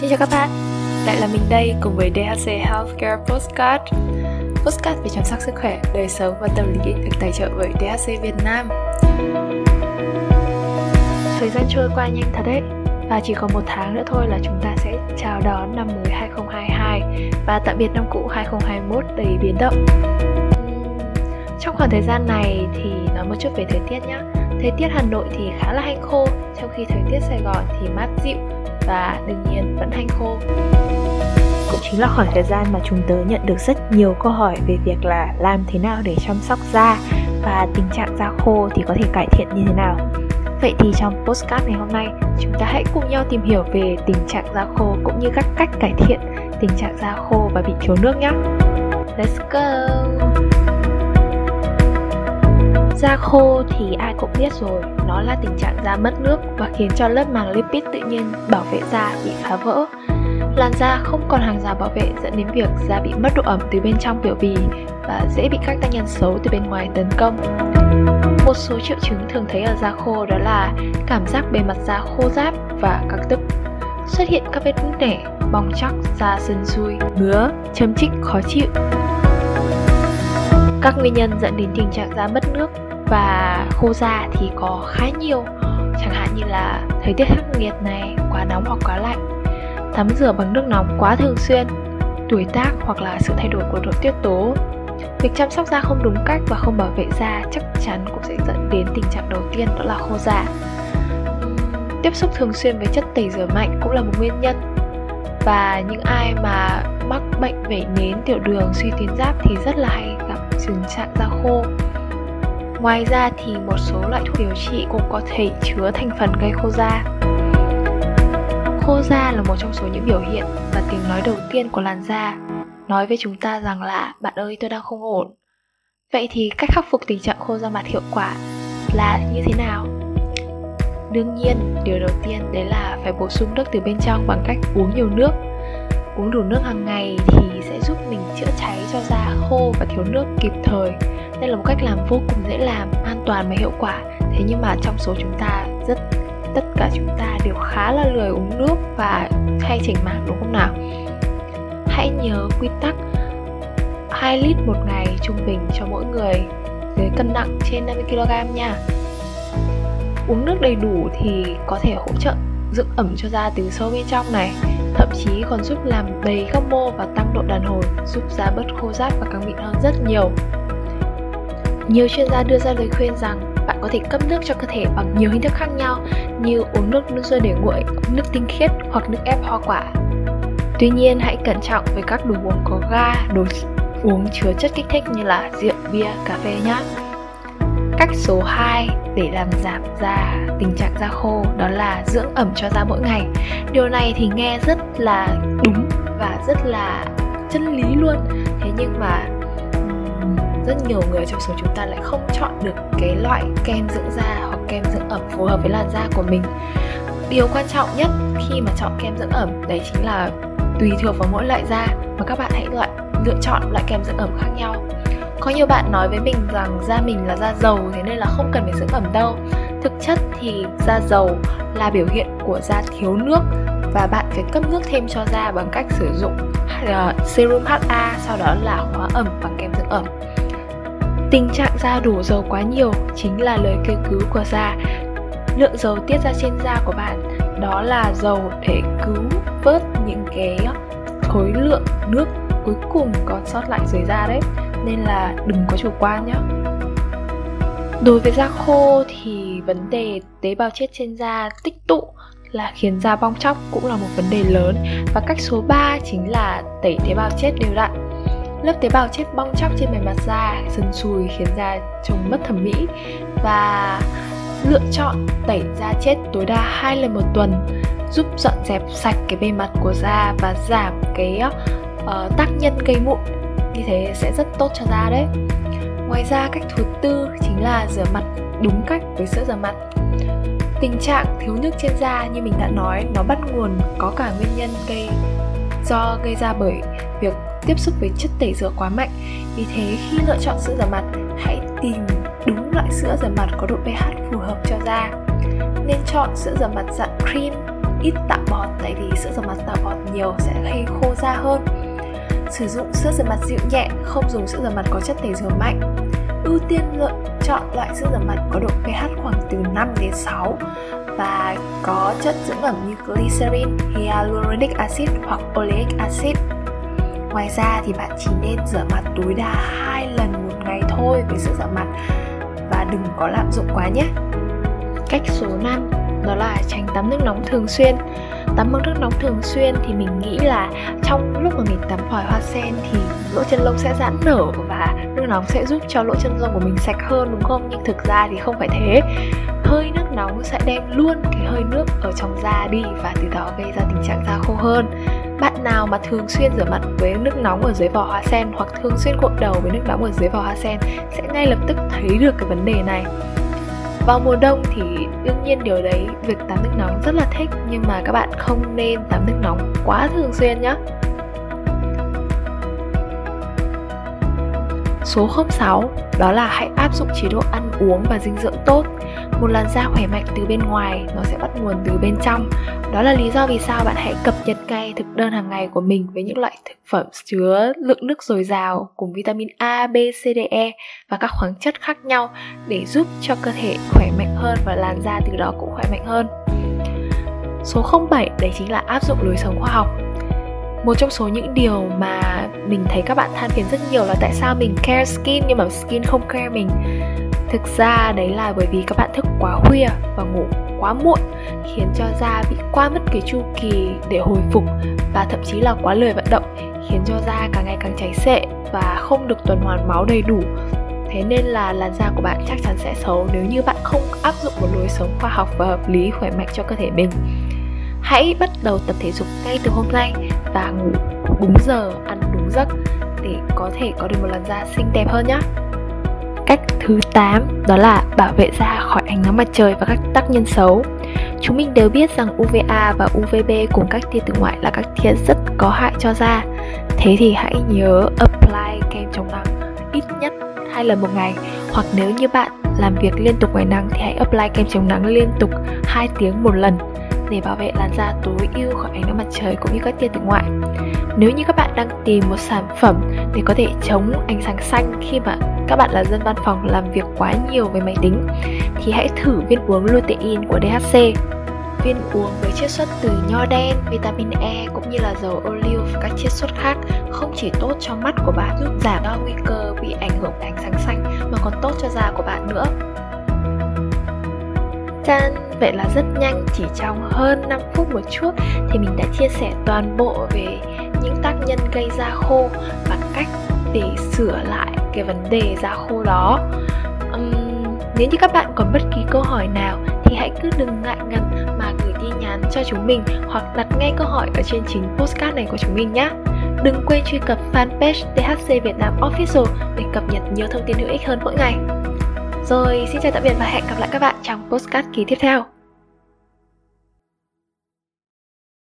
Xin chào các bạn, lại là mình đây cùng với DHC Healthcare Postcard. Postcard về chăm sóc sức khỏe, đời sống và tâm lý được tài trợ bởi DHC Việt Nam. Thời gian trôi qua nhanh thật đấy. Và chỉ còn một tháng nữa thôi là chúng ta sẽ chào đón năm mới 2022 và tạm biệt năm cũ 2021 đầy biến động. Trong khoảng thời gian này thì nói một chút về thời tiết nhé. Thời tiết Hà Nội thì khá là hanh khô, trong khi thời tiết Sài Gòn thì mát dịu và đương nhiên vẫn hanh khô. Cũng chính là khoảng thời gian mà chúng tớ nhận được rất nhiều câu hỏi về việc là làm thế nào để chăm sóc da và tình trạng da khô thì có thể cải thiện như thế nào. Vậy thì trong postcard ngày hôm nay, chúng ta hãy cùng nhau tìm hiểu về tình trạng da khô cũng như các cách cải thiện tình trạng da khô và bị thiếu nước nhé. Let's go! Da khô thì ai cũng biết rồi, nó là tình trạng da mất nước và khiến cho lớp màng lipid tự nhiên bảo vệ da bị phá vỡ. Làn da không còn hàng rào bảo vệ dẫn đến việc da bị mất độ ẩm từ bên trong biểu bì và dễ bị các tác nhân xấu từ bên ngoài tấn công. Một số triệu chứng thường thấy ở da khô đó là cảm giác bề mặt da khô ráp và căng tức, xuất hiện các vết nứt nẻ, bong chóc, da sần sùi, ngứa, châm chích khó chịu. Các nguyên nhân dẫn đến tình trạng da mất nước và khô da thì có khá nhiều. Chẳng hạn như là thời tiết khắc nghiệt này, quá nóng hoặc quá lạnh. Tắm rửa bằng nước nóng quá thường xuyên, tuổi tác hoặc là sự thay đổi của nội tiết tố. Việc chăm sóc da không đúng cách và không bảo vệ da chắc chắn cũng sẽ dẫn đến tình trạng đầu tiên, đó là khô da. Tiếp xúc thường xuyên với chất tẩy rửa mạnh cũng là một nguyên nhân. Và những ai mà mắc bệnh vẩy nến, tiểu đường, suy tuyến giáp thì rất là hay trứng tình trạng da khô Ngoài ra thì một số loại thuốc điều trị cũng có thể chứa thành phần gây khô da. Khô da là một trong số những biểu hiện và tiếng nói đầu tiên của làn da, nói với chúng ta rằng là bạn ơi tôi đang không ổn. Vậy thì cách khắc phục tình trạng khô da mặt hiệu quả là như thế nào? Đương nhiên, điều đầu tiên đấy là phải bổ sung nước từ bên trong bằng cách uống nhiều nước. Uống đủ nước hàng ngày thì sẽ giúp mình chữa cháy cho da, khô và thiếu nước kịp thời. Đây là một cách làm vô cùng dễ làm, an toàn và hiệu quả. Thế nhưng mà trong số chúng ta, rất, tất cả chúng ta đều khá là lười uống nước và hay chỉnh mảng, đúng không nào? Hãy nhớ quy tắc 2 lít một ngày trung bình cho mỗi người dưới cân nặng trên 50kg nha. Uống nước đầy đủ thì có thể hỗ trợ dưỡng ẩm cho da từ sâu bên trong này Thậm chí còn giúp làm đầy các mô và tăng độ đàn hồi Giúp da bớt khô ráp và căng mịn hơn rất nhiều nhiều chuyên gia đưa ra lời khuyên rằng bạn có thể cấp nước cho cơ thể bằng nhiều hình thức khác nhau như uống nước nước sôi để nguội, nước tinh khiết hoặc nước ép hoa quả. Tuy nhiên hãy cẩn trọng với các đồ uống có ga, đồ uống chứa chất kích thích như là rượu, bia, cà phê nhé. Cách số 2 để làm giảm da, tình trạng da khô, đó là dưỡng ẩm cho da mỗi ngày. Điều này thì nghe rất là đúng và rất là chân lý luôn. Thế nhưng mà rất nhiều người trong số chúng ta lại không chọn được cái loại kem dưỡng da hoặc kem dưỡng ẩm phù hợp với làn da của mình điều quan trọng nhất khi mà chọn kem dưỡng ẩm, đấy chính là tùy thuộc vào mỗi loại da, mà các bạn hãy loại lựa chọn loại kem dưỡng ẩm khác nhau có nhiều bạn nói với mình rằng da mình là da dầu, thế nên là không cần phải dưỡng ẩm đâu. Thực chất thì da dầu là biểu hiện của da thiếu nước và bạn phải cấp nước thêm cho da bằng cách sử dụng ờ, serum HA sau đó là hóa ẩm bằng kem dưỡng ẩm. Tình trạng da đổ dầu quá nhiều chính là lời kêu cứu của da. Lượng dầu tiết ra trên da của bạn, đó là dầu để cứu vớt những cái khối lượng nước cuối cùng còn sót lại dưới da đấy nên là đừng có chủ quan nhé đối với da khô thì vấn đề tế bào chết trên da tích tụ là khiến da bong chóc cũng là một vấn đề lớn. Và cách số 3 chính là tẩy tế bào chết đều đặn. Lớp tế bào chết bong chóc trên bề mặt da sần sùi khiến da trông mất thẩm mỹ. Và lựa chọn tẩy da chết tối đa hai lần một tuần giúp dọn dẹp sạch cái bề mặt của da và giảm cái uh, tác nhân gây mụn như thế sẽ rất tốt cho da đấy. Ngoài ra, cách thứ tư chính là rửa mặt đúng cách với sữa rửa mặt. Tình trạng thiếu nước trên da như mình đã nói, nó bắt nguồn có cả nguyên nhân gây, do gây ra bởi việc tiếp xúc với chất tẩy rửa quá mạnh. Vì thế, khi lựa chọn sữa rửa mặt, hãy tìm đúng loại sữa rửa mặt có độ pH phù hợp cho da. Nên chọn sữa rửa mặt dạng cream, ít tạo bọt, tại vì sữa rửa mặt tạo bọt nhiều sẽ gây khô da hơn sử dụng sữa rửa mặt dịu nhẹ không dùng sữa rửa mặt có chất tẩy rửa mạnh ưu tiên lựa chọn loại sữa rửa mặt có độ pH khoảng từ 5 đến 6 và có chất dưỡng ẩm như glycerin, hyaluronic acid hoặc oleic acid. Ngoài ra thì bạn chỉ nên rửa mặt tối đa hai lần một ngày thôi với sữa rửa mặt và đừng có lạm dụng quá nhé. Cách số 5 đó là tránh tắm nước nóng thường xuyên tắm bằng nước nóng thường xuyên thì mình nghĩ là trong lúc mà mình tắm vòi hoa sen thì lỗ chân lông sẽ giãn nở và nước nóng sẽ giúp cho lỗ chân lông của mình sạch hơn, đúng không? Nhưng thực ra thì không phải thế. Hơi nước nóng sẽ đem luôn cái hơi nước ở trong da đi và từ đó gây ra tình trạng da khô hơn. Bạn nào mà thường xuyên rửa mặt với nước nóng ở dưới vỏ hoa sen hoặc thường xuyên cuộn đầu với nước nóng ở dưới vỏ hoa sen sẽ ngay lập tức thấy được cái vấn đề này vào mùa đông thì đương nhiên điều đấy, việc tắm nước nóng rất là thích, nhưng mà các bạn không nên tắm nước nóng quá thường xuyên nhé Số 06 đó là hãy áp dụng chế độ ăn uống và dinh dưỡng tốt. Một làn da khỏe mạnh từ bên ngoài nó sẽ bắt nguồn từ bên trong. Đó là lý do vì sao bạn hãy cập nhật ngay thực đơn hàng ngày của mình với những loại thực phẩm chứa lượng nước dồi dào cùng vitamin A, B, C, D, E và các khoáng chất khác nhau để giúp cho cơ thể khỏe mạnh hơn và làn da từ đó cũng khỏe mạnh hơn. Số 07 đấy chính là áp dụng lối sống khoa học một trong số những điều mà mình thấy các bạn than phiền rất nhiều là tại sao mình care skin nhưng mà skin không care mình. Thực ra đấy là bởi vì các bạn thức quá khuya và ngủ quá muộn, khiến cho da bị qua mất cái chu kỳ để hồi phục và thậm chí là quá lười vận động, khiến cho da càng ngày càng cháy xệ và không được tuần hoàn máu đầy đủ. Thế nên là làn da của bạn chắc chắn sẽ xấu nếu như bạn không áp dụng một lối sống khoa học và hợp lý, khỏe mạnh cho cơ thể mình. Hãy bắt đầu tập thể dục ngay từ hôm nay và ngủ đúng giờ, ăn đúng giấc để có thể có được một làn da xinh đẹp hơn nhé Cách thứ 8 đó là bảo vệ da khỏi ánh nắng mặt trời và các tác nhân xấu. Chúng mình đều biết rằng UVA và UVB cùng các tia tử ngoại là các tia rất có hại cho da. Thế thì hãy nhớ apply kem chống nắng ít nhất hai lần một ngày hoặc nếu như bạn làm việc liên tục ngoài nắng thì hãy apply kem chống nắng liên tục 2 tiếng một lần để bảo vệ làn da tối ưu khỏi ánh nắng mặt trời cũng như các tia tử ngoại. Nếu như các bạn đang tìm một sản phẩm để có thể chống ánh sáng xanh khi mà các bạn là dân văn phòng làm việc quá nhiều với máy tính thì hãy thử viên uống lutein của DHC. Viên uống với chiết xuất từ nho đen, vitamin E cũng như là dầu ô liu và các chiết xuất khác không chỉ tốt cho mắt của bạn giúp giảm đo nguy cơ bị ảnh hưởng ánh sáng xanh mà còn tốt cho da của bạn nữa. Chan, vậy là rất nhanh, chỉ trong hơn 5 phút một chút thì mình đã chia sẻ toàn bộ về những tác nhân gây da khô và cách để sửa lại cái vấn đề da khô đó. Uhm, nếu như các bạn còn bất kỳ câu hỏi nào thì hãy cứ đừng ngại ngần mà gửi tin nhắn cho chúng mình hoặc đặt ngay câu hỏi ở trên chính postcard này của chúng mình nhé Đừng quên truy cập fanpage THC Việt Nam Official để cập nhật nhiều thông tin hữu ích hơn mỗi ngày. Rồi, xin chào tạm biệt và hẹn gặp lại các bạn trong postcard kỳ tiếp theo.